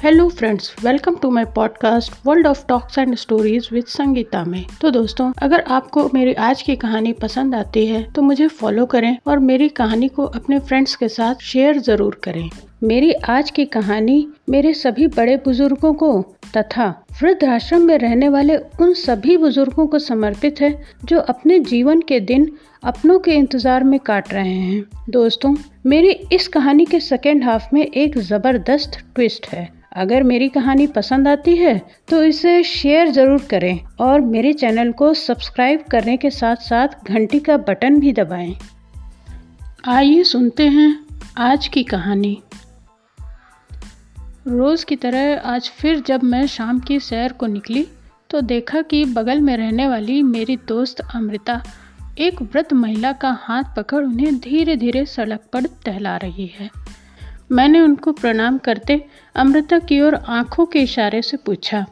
Hello friends welcome to my podcast world of talks and stories with Sangeeta में। तो दोस्तों, अगर आपको मेरी आज की कहानी पसंद आती है तो मुझे फॉलो करें और मेरी कहानी को अपने फ्रेंड्स के साथ शेयर ज़रूर करें। मेरी आज की कहानी मेरे सभी बड़े बुज़ुर्गों को तथा वृद्ध आश्रम में रहने वाले उन सभी बुज़ुर्गों को समर्पित है, जो अपने जीवन के दिन अपनों के इंतज़ार में काट रहे हैं। दोस्तों, मेरी इस कहानी के सेकेंड हाफ़ में एक ज़बरदस्त ट्विस्ट है। अगर मेरी कहानी पसंद आती है तो इसे शेयर ज़रूर करें और मेरे चैनल को सब्सक्राइब करने के साथ साथ घंटी का बटन भी दबाएँ। आइए सुनते हैं आज की कहानी रोज़ की तरह आज फिर जब मैं शाम की सैर को निकली तो देखा कि बगल में रहने वाली मेरी दोस्त अमृता, एक वृद्ध महिला का हाथ पकड़ उन्हें धीरे धीरे सड़क पर टहला रही है मैंने उनको प्रणाम करते अमृता की ओर आँखों के इशारे से पूछा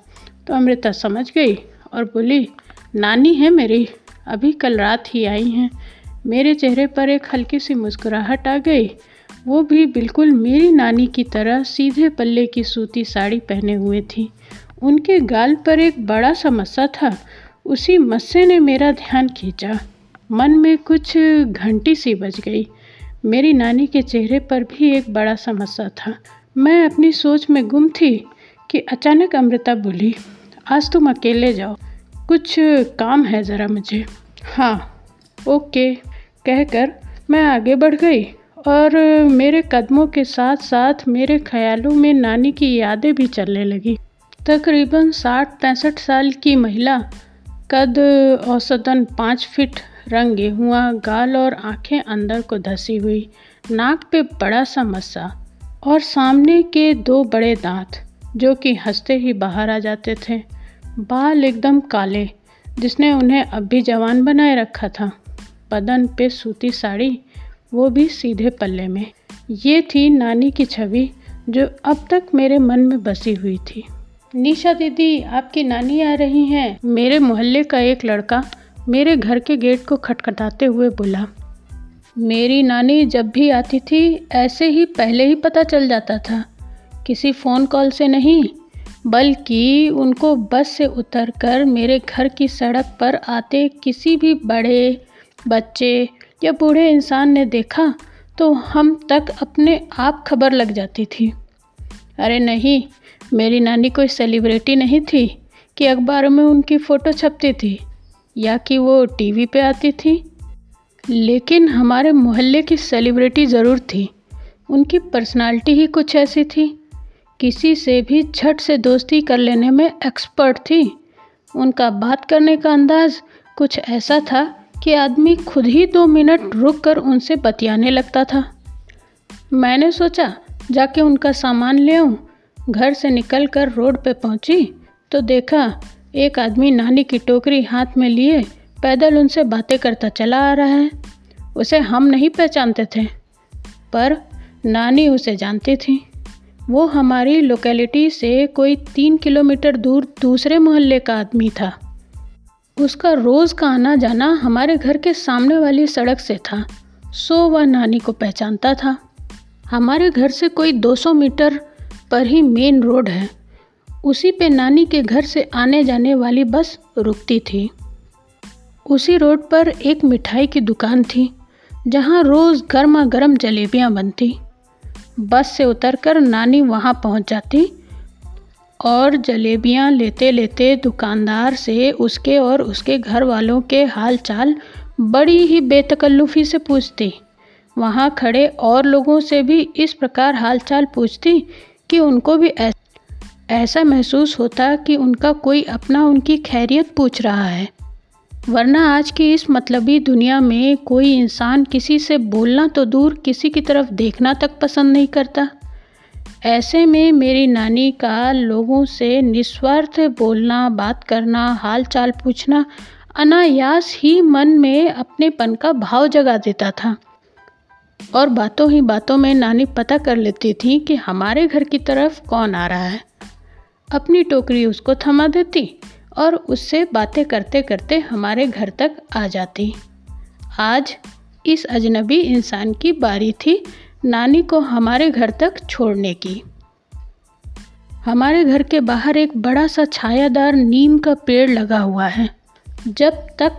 तो अमृता समझ गई? और बोली, नानी है मेरी, अभी कल रात ही आई हैं। मेरे चेहरे पर एक हल्की सी मुस्कुराहट आ गई। वो भी बिल्कुल मेरी नानी की तरह सीधे पल्ले की सूती साड़ी पहने हुए थी। उनके गाल पर एक बड़ा सा मस्सा था। उसी मस्से ने मेरा ध्यान खींचा। मन में कुछ घंटी सी बज गई। मेरी नानी के चेहरे पर भी एक बड़ा समस्या था। मैं अपनी सोच में गुम थी कि अचानक अमृता बोली, आज तुम अकेले जाओ। कुछ काम है ज़रा मुझे। हाँ ओके। कहकर मैं आगे बढ़ गई और मेरे कदमों के साथ साथ मेरे ख्यालों में नानी की यादें भी चलने लगी। तकरीबन साठ पैंसठ साल की महिला, कद औसतन पाँच फीट रंग गेहुआ गाल और आँखें अंदर को धसी हुई। नाक पे बड़ा सा मस्सा और सामने के दो बड़े दांत, जो कि हँसते ही बाहर आ जाते थे। बाल एकदम काले, जिसने उन्हें अब भी जवान बनाए रखा था। बदन पे सूती साड़ी, वो भी सीधे पल्ले में। ये थी नानी की छवि, जो अब तक मेरे मन में बसी हुई थी। निशा दीदी, आपकी नानी आ रही हैं। मेरे मोहल्ले का एक लड़का मेरे घर के गेट को खटखटाते हुए बोला, मेरी नानी जब भी आती थी, ऐसे ही पहले ही पता चल जाता था। किसी फ़ोन कॉल से नहीं, बल्कि उनको बस से उतरकर मेरे घर की सड़क पर आते किसी भी बड़े, बच्चे या बूढ़े इंसान ने देखा तो हम तक अपने आप खबर लग जाती थी। अरे नहीं, मेरी नानी कोई सेलिब्रिटी नहीं थी कि अखबारों में उनकी फ़ोटो छपती थी। या कि वो टीवी पे आती थी? लेकिन हमारे मोहल्ले की सेलिब्रिटी ज़रूर थी। उनकी पर्सनालिटी ही कुछ ऐसी थी। किसी से भी झट से दोस्ती कर लेने में एक्सपर्ट थी। उनका बात करने का अंदाज़ कुछ ऐसा था कि आदमी खुद ही दो मिनट रुक कर उनसे बतियाने लगता था। मैंने सोचा, जाके उनका सामान ले आऊँ। घर से निकल कर रोड पे पहुँची तो देखा एक आदमी नानी की टोकरी हाथ में लिए, पैदल उनसे बातें करता चला आ रहा है। उसे हम नहीं पहचानते थे, पर नानी उसे जानती थी। वो हमारी लोकेलिटी से कोई तीन किलोमीटर दूर दूसरे मोहल्ले का आदमी था। उसका रोज़ का आना जाना हमारे घर के सामने वाली सड़क से था, सो वह नानी को पहचानता था। हमारे घर से कोई 200 मीटर पर ही मेन रोड है। उसी पे नानी के घर से आने जाने वाली बस रुकती थी। उसी रोड पर एक मिठाई की दुकान थी, जहाँ रोज़ गर्मा गर्म जलेबियाँ बनती। बस से उतरकर नानी वहाँ पहुँच जाती और जलेबियाँ लेते लेते दुकानदार से उसके और उसके घर वालों के हाल चाल बड़ी ही बेतकल्लुफ़ी से पूछती। वहाँ खड़े और लोगों से भी इस प्रकार हाल चाल पूछती कि उनको भी ऐसा महसूस होता कि उनका कोई अपना उनकी खैरियत पूछ रहा है। वरना आज की इस मतलबी दुनिया में कोई इंसान किसी से बोलना तो दूर किसी की तरफ़ देखना तक पसंद नहीं करता। ऐसे में मेरी नानी का लोगों से निस्वार्थ बोलना, बात करना हाल चाल पूछना अनायास ही मन में अपनेपन का भाव जगा देता था। और बातों ही बातों में नानी पता कर लेती थी कि हमारे घर की तरफ़ कौन आ रहा है। अपनी टोकरी उसको थमा देती और उससे बातें करते करते हमारे घर तक आ जाती। आज इस अजनबी इंसान की बारी थी नानी को हमारे घर तक छोड़ने की। हमारे घर के बाहर एक बड़ा सा छायादार नीम का पेड़ लगा हुआ है। जब तक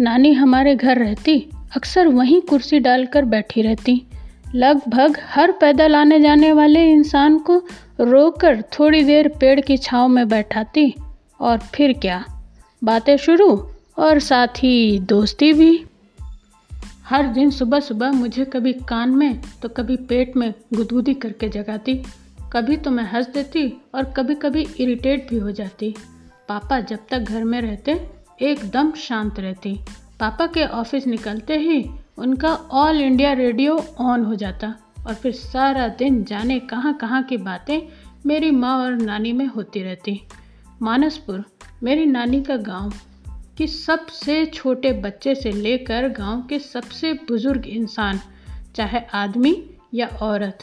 नानी हमारे घर रहती, अक्सर वहीं कुर्सी डालकर बैठी रहती। लगभग हर पैदल आने जाने वाले इंसान को रोककर थोड़ी देर पेड़ की छाँव में बैठाती, और फिर क्या? बातें शुरू, और साथ ही दोस्ती भी। हर दिन सुबह सुबह मुझे कभी कान में तो कभी पेट में गुदगुदी करके जगाती। कभी तो मैं हंस देती, और कभी कभी इरिटेट भी हो जाती। पापा जब तक घर में रहते, एकदम शांत रहती। पापा के ऑफ़िस निकलते ही उनका ऑल इंडिया रेडियो ऑन हो जाता। और फिर सारा दिन जाने कहाँ कहाँ की बातें मेरी माँ और नानी में होती रहती। मानसपुर, मेरी नानी का गाँव, कि सबसे छोटे बच्चे से लेकर गाँव के सबसे बुज़ुर्ग इंसान, चाहे आदमी या औरत,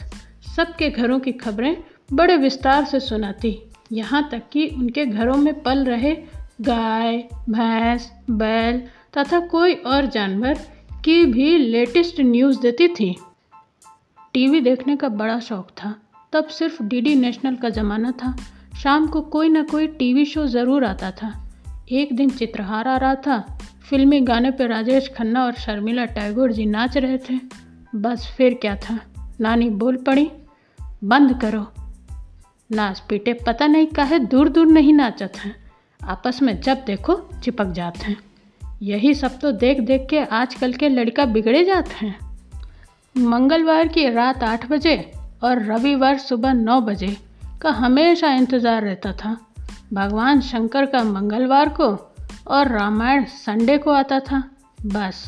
सबके घरों की खबरें बड़े विस्तार से सुनाती। यहाँ तक कि उनके घरों में पल रहे गाय, भैंस, बैल तथा कोई और जानवर की भी लेटेस्ट न्यूज़ देती थी। टीवी देखने का बड़ा शौक था। तब सिर्फ़ डीडी नेशनल का ज़माना था। शाम को कोई ना कोई टीवी शो ज़रूर आता था। एक दिन चित्रहार आ रहा था। फिल्मी गाने पर राजेश खन्ना और शर्मिला टैगोर जी नाच रहे थे। बस फिर क्या था? नानी बोल पड़ी, बंद करो। नाच पीटे पता नहीं काहे दूर दूर नहीं नाचत हैं। आपस में जब देखो चिपक जाते हैं। यही सब तो देख देख के आजकल के लड़का बिगड़े जाते हैं। मंगलवार की रात आठ बजे और रविवार सुबह नौ बजे का हमेशा इंतज़ार रहता था। भगवान शंकर का मंगलवार को और रामायण संडे को आता था। बस,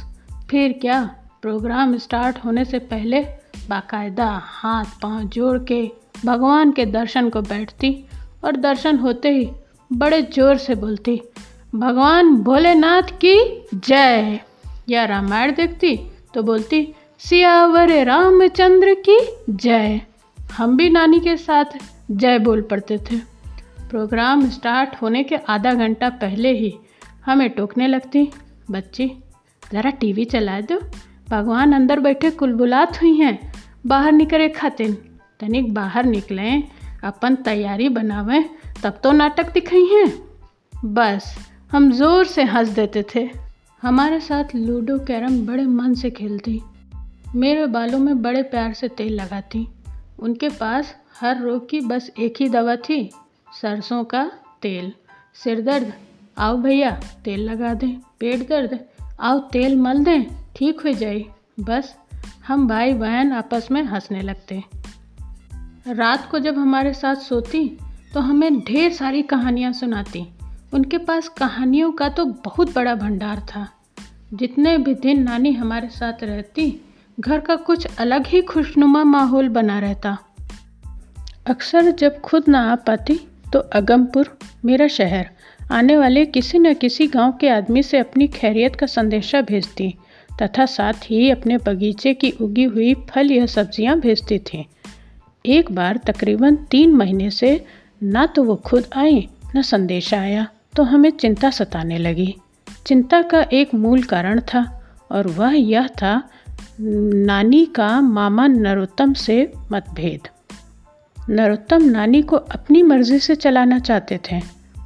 फिर क्या प्रोग्राम स्टार्ट होने से पहले बाकायदा हाथ पाँव जोड़ के भगवान के दर्शन को बैठती और दर्शन होते ही बड़े ज़ोर से बोलती, भगवान भोलेनाथ की जय। या रामायण देखती तो बोलती सियावर रामचंद्र की जय। हम भी नानी के साथ जय बोल पड़ते थे। प्रोग्राम स्टार्ट होने के आधा घंटा पहले ही हमें टोकने लगती। बच्ची, ज़रा टीवी चला दो। भगवान अंदर बैठे कुलबुलात हुई हैं। बाहर निकले खातिन। तनिक बाहर निकलें, अपन तैयारी बनावें, तब तो नाटक दिखाई हैं। बस, हम ज़ोर से हंस देते थे। हमारे साथ लूडो कैरम बड़े मन से खेलती। मेरे बालों में बड़े प्यार से तेल लगाती। उनके पास हर रोग की बस एक ही दवा थी, सरसों का तेल। सिर दर्द, आओ भैया, तेल लगा दें। पेट दर्द, आओ तेल मल दें, ठीक हो जाए। बस, हम भाई बहन आपस में हंसने लगते। रात को जब हमारे साथ सोती तो हमें ढेर सारी कहानियाँ सुनाती। उनके पास कहानियों का तो बहुत बड़ा भंडार था। जितने भी दिन नानी हमारे साथ रहती घर का कुछ अलग ही खुशनुमा माहौल बना रहता। अक्सर जब खुद ना आ पाती तो अगमपुर, मेरा शहर, आने वाले किसी न किसी गाँव के आदमी से अपनी खैरियत का संदेशा भेजती, तथा साथ ही अपने बगीचे की उगी हुई फल या सब्ज़ियाँ भेजती थी। एक बार तकरीबन तीन महीने से ना तो वो खुद आई, न संदेशा आया तो हमें चिंता सताने लगी। चिंता का एक मूल कारण था, और वह यह था नानी का मामा नरोत्तम से मतभेद। नरोत्तम नानी को अपनी मर्ज़ी से चलाना चाहते थे,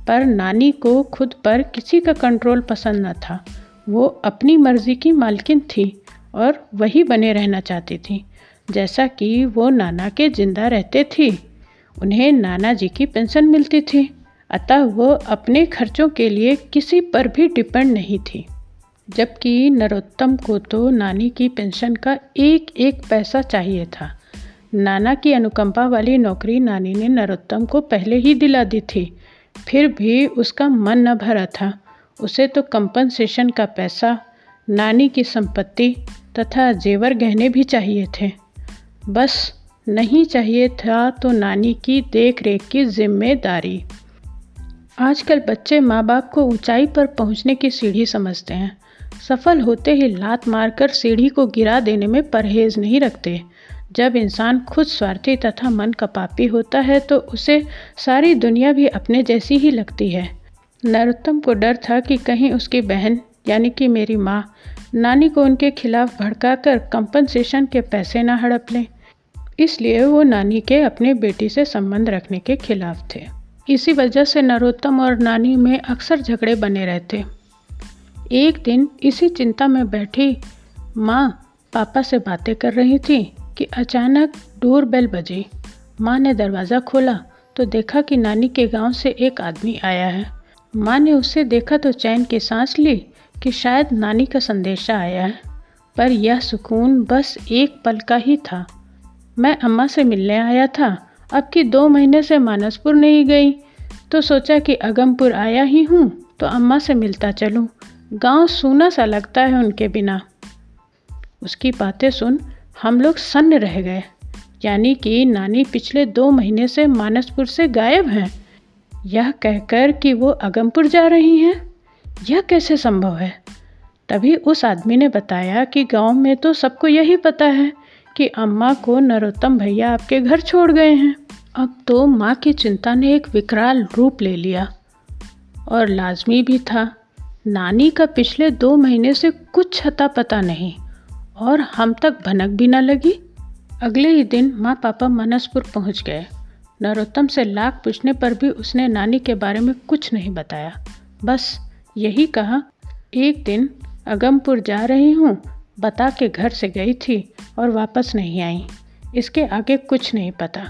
पर नानी को खुद पर किसी का कंट्रोल पसंद न था। वो अपनी मर्ज़ी की मालकिन थी और वही बने रहना चाहती थी, जैसा कि वो नाना के ज़िंदा रहते थी। उन्हें नाना जी की पेंशन मिलती थी, अतः वो अपने खर्चों के लिए किसी पर भी डिपेंड नहीं थी। जबकि नरोत्तम को तो नानी की पेंशन का एक एक पैसा चाहिए था। नाना की अनुकंपा वाली नौकरी नानी ने नरोत्तम को पहले ही दिला दी थी। फिर भी उसका मन न भरा था। उसे तो कंपनसेशन का पैसा, नानी की संपत्ति तथा जेवर गहने भी चाहिए थे। बस नहीं चाहिए था तो नानी की देख रेख की ज़िम्मेदारी। आजकल बच्चे माँ बाप को ऊंचाई पर पहुँचने की सीढ़ी समझते हैं। सफल होते ही लात मारकर सीढ़ी को गिरा देने में परहेज नहीं रखते। जब इंसान खुद स्वार्थी तथा मन का पापी होता है तो उसे सारी दुनिया भी अपने जैसी ही लगती है। नरोत्तम को डर था कि कहीं उसकी बहन, यानी कि मेरी माँ, नानी को उनके खिलाफ भड़काकर कंपनसेशन के पैसे ना हड़प लें। इसलिए वो नानी के अपने बेटी से संबंध रखने के खिलाफ थे। इसी वजह से नरोत्तम और नानी में अक्सर झगड़े बने रहते। एक दिन इसी चिंता में बैठी माँ पापा से बातें कर रही थी कि अचानक डोर बेल बजी। माँ ने दरवाज़ा खोला तो देखा कि नानी के गाँव से एक आदमी आया है। माँ ने उसे देखा तो चैन की सांस ली कि शायद नानी का संदेशा आया है, पर यह सुकून बस एक पल का ही था। मैं अम्मा से मिलने आया था, अब कि दो महीने से मानसपुर नहीं गई तो सोचा कि अगमपुर आया ही हूँ तो अम्मा से मिलता चलूँ। गाँव सूना सा लगता है उनके बिना। उसकी बातें सुन हम लोग सन्न रह गए। यानी कि नानी पिछले दो महीने से मानसपुर से गायब हैं। यह कहकर कि वो अगमपुर जा रही हैं? यह कैसे संभव है? तभी उस आदमी ने बताया कि गाँव में तो सबको यही पता है कि अम्मा को नरोत्तम भैया आपके घर छोड़ गए हैं। अब तो माँ की चिंता ने एक विकराल रूप ले लिया। और लाजमी भी था। नानी का पिछले दो महीने से कुछ छता पता नहीं, और हम तक भनक भी न लगी। अगले ही दिन माँ पापा मनसपुर पहुँच गए। नरोत्तम से लाख पूछने पर भी उसने नानी के बारे में कुछ नहीं बताया। बस यही कहा, एक दिन अगमपुर जा रही हूँ, बता के घर से गई थी और वापस नहीं आई। इसके आगे कुछ नहीं पता।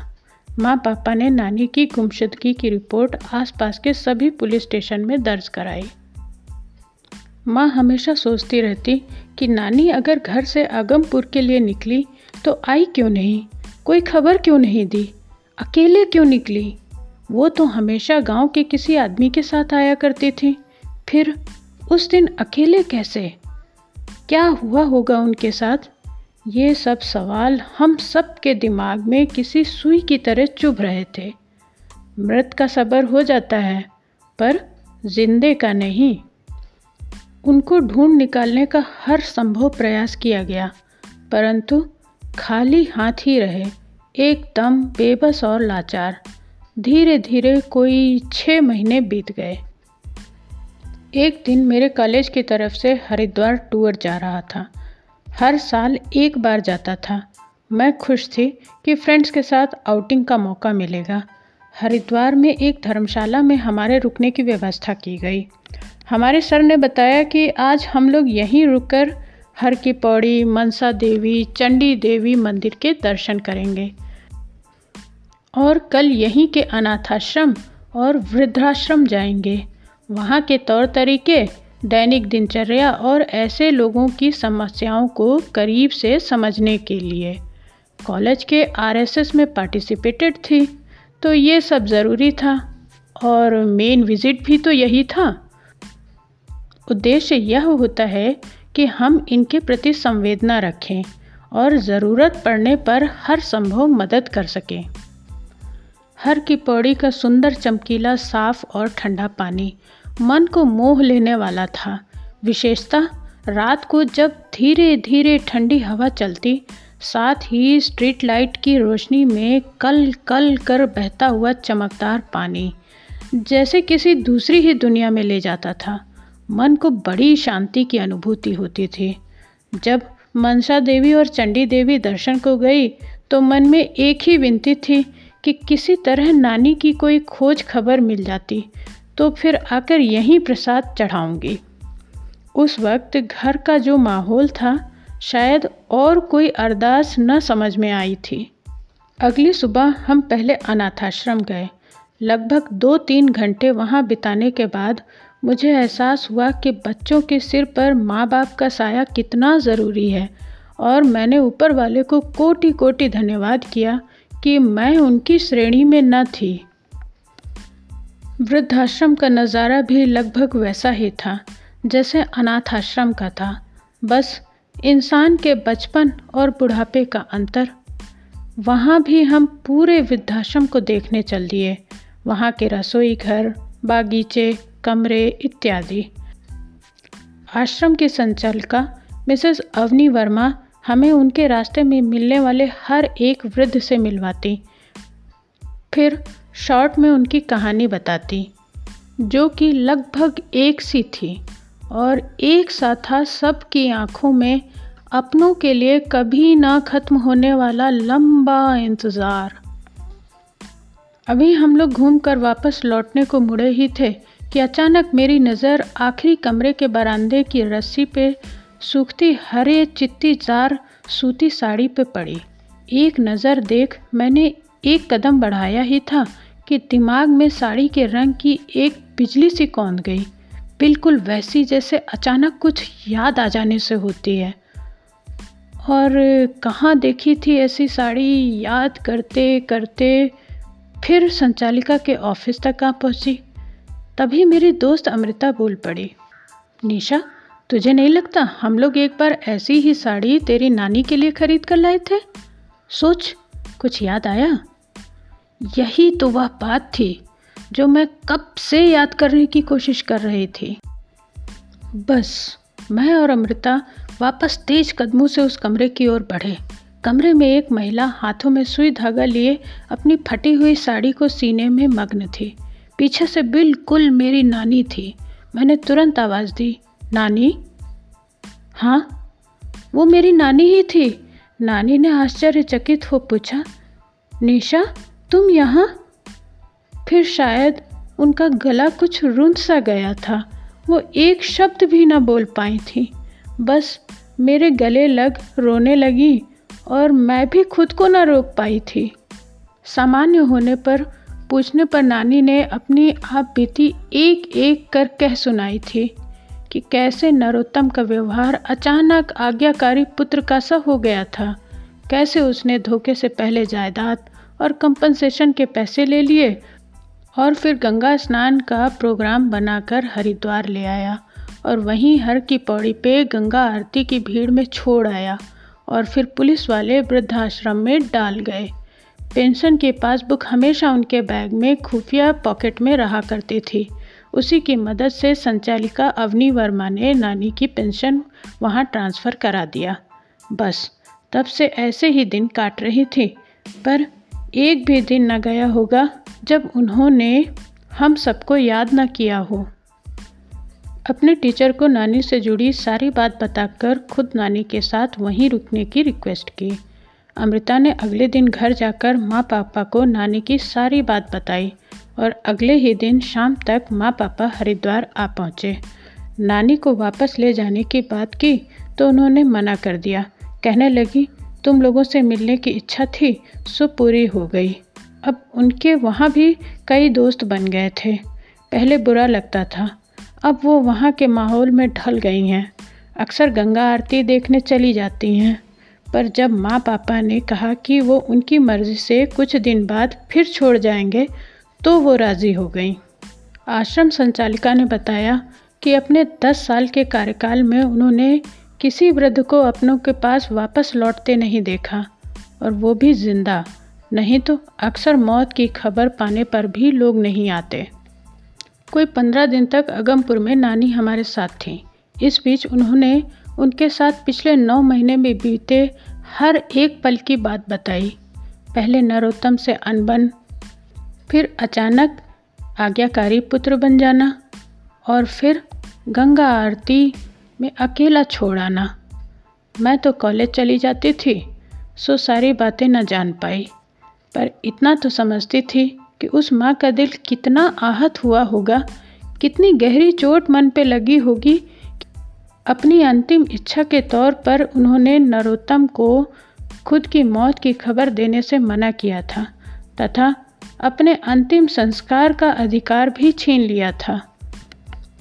माँ पापा ने नानी की गुमशुदगी की रिपोर्ट आसपास के सभी पुलिस स्टेशन में दर्ज कराई। माँ हमेशा सोचती रहती कि नानी अगर घर से आगमपुर के लिए निकली तो आई क्यों नहीं? कोई खबर क्यों नहीं दी? अकेले क्यों निकली? वो तो हमेशा गाँव के किसी आदमी के साथ आया करती थी। फिर उस दिन अकेले कैसे? क्या हुआ होगा उनके साथ? ये सब सवाल हम सब के दिमाग में किसी सुई की तरह चुभ रहे थे। मृत का सबर हो जाता है, पर जिंदे का नहीं। उनको ढूंढ निकालने का हर संभव प्रयास किया गया, परंतु खाली हाथ ही रहे, एकदम बेबस और लाचार। धीरे धीरे कोई छः महीने बीत गए। एक दिन मेरे कॉलेज की तरफ़ से हरिद्वार टूर जा रहा था। हर साल एक बार जाता था। मैं खुश थी कि फ्रेंड्स के साथ आउटिंग का मौका मिलेगा। हरिद्वार में एक धर्मशाला में हमारे रुकने की व्यवस्था की गई। हमारे सर ने बताया कि आज हम लोग यहीं रुककर हर की पौड़ी, मनसा देवी, चंडी देवी मंदिर के दर्शन करेंगे। और कल यहीं के अनाथाश्रम और वृद्धाश्रम जाएँगे। वहाँ के तौर तरीके, दैनिक दिनचर्या और ऐसे लोगों की समस्याओं को करीब से समझने के लिए। कॉलेज के आरएसएस में पार्टिसिपेटेड थी तो ये सब ज़रूरी था। और मेन विज़िट भी तो यही था। उद्देश्य यह होता है कि हम इनके प्रति संवेदना रखें और ज़रूरत पड़ने पर हर संभव मदद कर सकें। हर की पौड़ी का सुंदर चमकीला साफ़ और ठंडा पानी मन को मोह लेने वाला था। विशेषता रात को जब धीरे धीरे ठंडी हवा चलती, साथ ही स्ट्रीट लाइट की रोशनी में कल कल कर बहता हुआ चमकदार पानी जैसे किसी दूसरी ही दुनिया में ले जाता था। मन को बड़ी शांति की अनुभूति होती थी। जब मनसा देवी और चंडी देवी दर्शन को गई तो मन में एक ही विनती थी कि किसी तरह नानी की कोई खोज खबर मिल जाती तो फिर आकर यहीं प्रसाद चढ़ाऊँगी। उस वक्त घर का जो माहौल था, शायद और कोई अरदास न समझ में आई थी। अगली सुबह हम पहले अनाथाश्रम गए। लगभग दो तीन घंटे वहाँ बिताने के बाद मुझे एहसास हुआ कि बच्चों के सिर पर माँ बाप का साया कितना ज़रूरी है और मैंने ऊपर वाले को कोटि कोटि धन्यवाद किया कि मैं उनकी श्रेणी में न थी। वृद्धाश्रम का नज़ारा भी लगभग वैसा ही था, जैसे अनाथ आश्रम का था। बस इंसान के बचपन और बुढ़ापे का अंतर। वहाँ भी हम पूरे वृद्धाश्रम को देखने चल दिए। वहाँ के रसोई घर, बागीचे कमरे इत्यादि। आश्रम की संचालिका मिसेस अवनी वर्मा हमें उनके रास्ते में मिलने वाले हर एक वृद्ध से मिलवाती, फिर शॉर्ट में उनकी कहानी बताती, जो कि लगभग एक सी थी और एक सा था सबकी आँखों में अपनों के लिए कभी ना खत्म होने वाला लंबा इंतज़ार। अभी हम लोग घूम कर वापस लौटने को मुड़े ही थे कि अचानक मेरी नज़र आखिरी कमरे के बरामदे की रस्सी पे सूखती हरे चित्ती जार सूती साड़ी पे पड़ी। एक नज़र देख मैंने एक कदम बढ़ाया ही था कि दिमाग में साड़ी के रंग की एक बिजली सी कौंध गई। बिल्कुल वैसी जैसे अचानक कुछ याद आ जाने से होती है। और कहाँ देखी थी ऐसी साड़ी? याद करते करते फिर संचालिका के ऑफ़िस तक कहाँ पहुँची। तभी मेरी दोस्त अमृता बोल पड़ी, निशा, तुझे नहीं लगता हम लोग एक बार ऐसी ही साड़ी तेरी नानी के लिए खरीद कर लाए थे? सोच, कुछ याद आया? यही तो वह बात थी, जो मैं कब से याद करने की कोशिश कर रही थी। बस, मैं और अमृता वापस तेज कदमों से उस कमरे की ओर बढ़े। कमरे में एक महिला हाथों में सुई धागा लिए अपनी फटी हुई साड़ी को सीने में मग्न थी। पीछे से बिल्कुल मेरी नानी थी। मैंने तुरंत आवाज़ दी, नानी? हाँ वो मेरी नानी ही थी। नानी ने आश्चर्यचकित हो पूछा, निशा, तुम यहाँ? फिर शायद उनका गला कुछ रुंध सा गया था। वो एक शब्द भी ना बोल पाई थी। बस मेरे गले लग रोने लगी और मैं भी खुद को ना रोक पाई थी। सामान्य होने पर पूछने पर नानी ने अपनी आप बीती एक एक कर कह सुनाई थी कि कैसे नरोत्तम का व्यवहार अचानक आज्ञाकारी पुत्र का सा हो गया था। कैसे उसने धोखे से पहले जायदाद और कंपनसेशन के पैसे ले लिए और फिर गंगा स्नान का प्रोग्राम बनाकर हरिद्वार ले आया और वहीं हर की पौड़ी पे गंगा आरती की भीड़ में छोड़ आया और फिर पुलिस वाले वृद्धाश्रम में डाल गए। पेंशन की पासबुक हमेशा उनके बैग में, खुफिया पॉकेट में रहा करती थी। उसी की मदद से संचालिका अवनी वर्मा ने नानी की पेंशन वहाँ ट्रांसफ़र करा दिया। बस, तब से ऐसे ही दिन काट रही थी। पर एक भी दिन न गया होगा जब उन्होंने हम सबको याद न किया हो। अपने टीचर को नानी से जुड़ी सारी बात बताकर खुद नानी के साथ वहीं रुकने की रिक्वेस्ट की। अमृता ने अगले दिन घर जाकर माँ पापा को नानी की सारी बात बताई और अगले ही दिन शाम तक माँ पापा हरिद्वार आ पहुँचे। नानी को वापस ले जाने की बात की तो उन्होंने मना कर दिया। कहने लगी, तुम लोगों से मिलने की इच्छा थी, सो पूरी हो गई। अब उनके वहाँ भी कई दोस्त बन गए थे। पहले बुरा लगता था, अब वो वहाँ के माहौल में ढल गई हैं। अक्सर गंगा आरती देखने चली जाती हैं। पर जब माँ पापा ने कहा कि वो उनकी मर्ज़ी से कुछ दिन बाद फिर छोड़ जाएँगे तो वो राज़ी हो गई। आश्रम संचालिका ने बताया कि अपने दस साल के कार्यकाल में उन्होंने किसी वृद्ध को अपनों के पास वापस लौटते नहीं देखा और वो भी ज़िंदा, नहीं तो अक्सर मौत की खबर पाने पर भी लोग नहीं आते। कोई पंद्रह दिन तक अगमपुर में नानी हमारे साथ थी। इस बीच उन्होंने उनके साथ पिछले नौ महीने में बीते हर एक पल की बात बताई। पहले नरोत्तम से अनबन, फिर अचानक आज्ञाकारी पुत्र बन जाना और फिर गंगा आरती में अकेला छोड़ आना। मैं तो कॉलेज चली जाती थी, सो सारी बातें न जान पाई। पर इतना तो समझती थी कि उस माँ का दिल कितना आहत हुआ होगा, कितनी गहरी चोट मन पे लगी होगी अपनी अंतिम इच्छा के तौर पर उन्होंने नरोत्तम को खुद की मौत की खबर देने से मना किया था, तथा अपने अंतिम संस्कार का अधिकार भी छीन लिया था।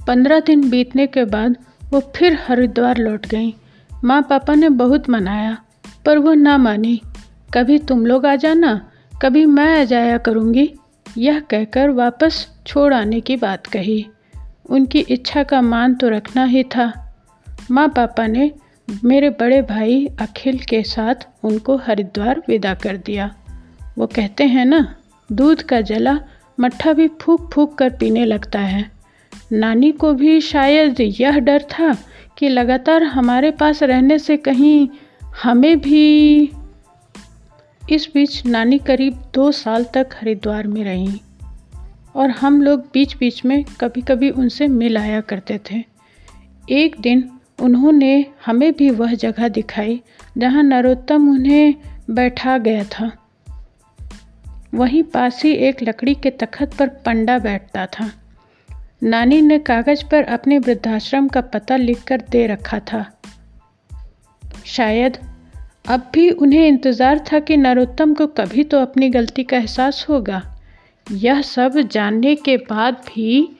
पंद्रह दिन बीतने के बाद वो फिर हरिद्वार लौट गई। माँ पापा ने बहुत मनाया, पर वो ना मानी। कभी तुम लोग आ जाना, कभी मैं आ जाया करूँगी, यह कहकर वापस छोड़ आने की बात कही। उनकी इच्छा का मान तो रखना ही था। माँ पापा ने मेरे बड़े भाई अखिल के साथ उनको हरिद्वार विदा कर दिया। वो कहते हैं ना, दूध का जला मट्ठा भी फूक फूक कर पीने लगता है। नानी को भी शायद यह डर था कि लगातार हमारे पास रहने से कहीं हमें भी इस बीच नानी करीब दो साल तक हरिद्वार में रहीं और हम लोग बीच बीच में कभी कभी उनसे मिल आया करते थे। एक दिन उन्होंने हमें भी वह जगह दिखाई, जहाँ नरोत्तम उन्हें बैठा गया था। वहीं पास ही एक लकड़ी के तखत पर पंडा बैठता था। नानी ने कागज़ पर अपने वृद्धाश्रम का पता लिखकर दे रखा था। शायद अब भी उन्हें इंतज़ार था कि नरोत्तम को कभी तो अपनी गलती का एहसास होगा। यह सब जानने के बाद भी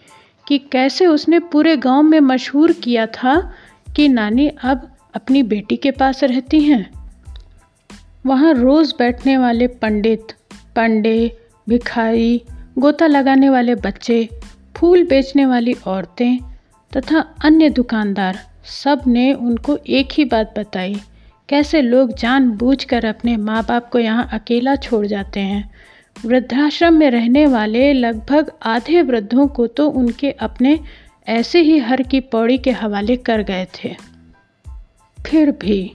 कि कैसे उसने पूरे गाँव में मशहूर किया था कि नानी अब अपनी बेटी के पास रहती हैं। वहाँ रोज़ बैठने वाले पंडित, पंडे, भिखारी, गोता लगाने वाले बच्चे, फूल बेचने वाली औरतें तथा अन्य दुकानदार सबने उनको एक ही बात बताई, कैसे लोग जानबूझकर अपने माँ बाप को यहाँ अकेला छोड़ जाते हैं। वृद्धाश्रम में रहने वाले लगभग आधे वृद्धों को तो उनके अपने ऐसे ही हर की पौड़ी के हवाले कर गए थे। फिर भी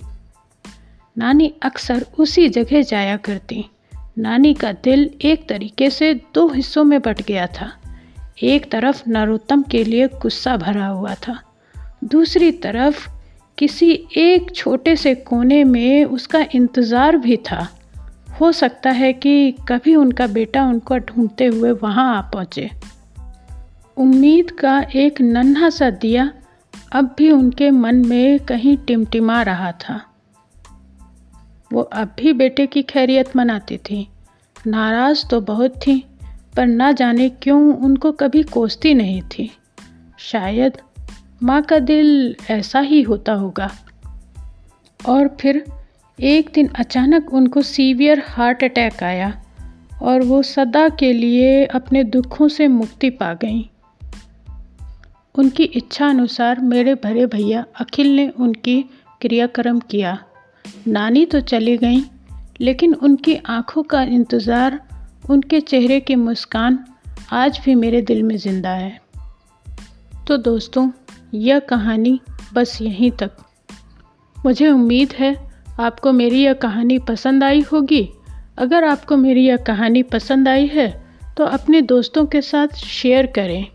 नानी अक्सर उसी जगह जाया करती। नानी का दिल एक तरीके से दो हिस्सों में बट गया था। एक तरफ़ नरोत्तम के लिए गुस्सा भरा हुआ था। दूसरी तरफ़ किसी एक छोटे से कोने में उसका इंतज़ार भी था। हो सकता है कि कभी उनका बेटा उनको ढूंढते हुए वहाँ आ पहुँचे। उम्मीद का एक नन्हा सा दिया अब भी उनके मन में कहीं टिमटिमा रहा था। वो अब भी बेटे की खैरियत मनाती थी। नाराज़ तो बहुत थी, पर ना जाने क्यों उनको कभी कोसती नहीं थी। शायद माँ का दिल ऐसा ही होता होगा। और फिर एक दिन अचानक उनको सीवियर हार्ट अटैक आया और वो सदा के लिए अपने दुखों से मुक्ति पा गईं। उनकी इच्छा अनुसार मेरे भरे भैया अखिल ने उनकी क्रियाक्रम किया। नानी तो चली गई, लेकिन उनकी आँखों का इंतज़ार, उनके चेहरे की मुस्कान आज भी मेरे दिल में ज़िंदा है। तो दोस्तों, यह कहानी बस यहीं तक। मुझे उम्मीद है आपको मेरी यह कहानी पसंद आई होगी। अगर आपको मेरी यह कहानी पसंद आई है तो अपने दोस्तों के साथ शेयर करें।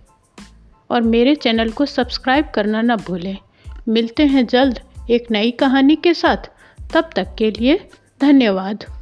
और मेरे चैनल को सब्सक्राइब करना ना भूलें। मिलते हैं जल्द एक नई कहानी के साथ। तब तक के लिए धन्यवाद।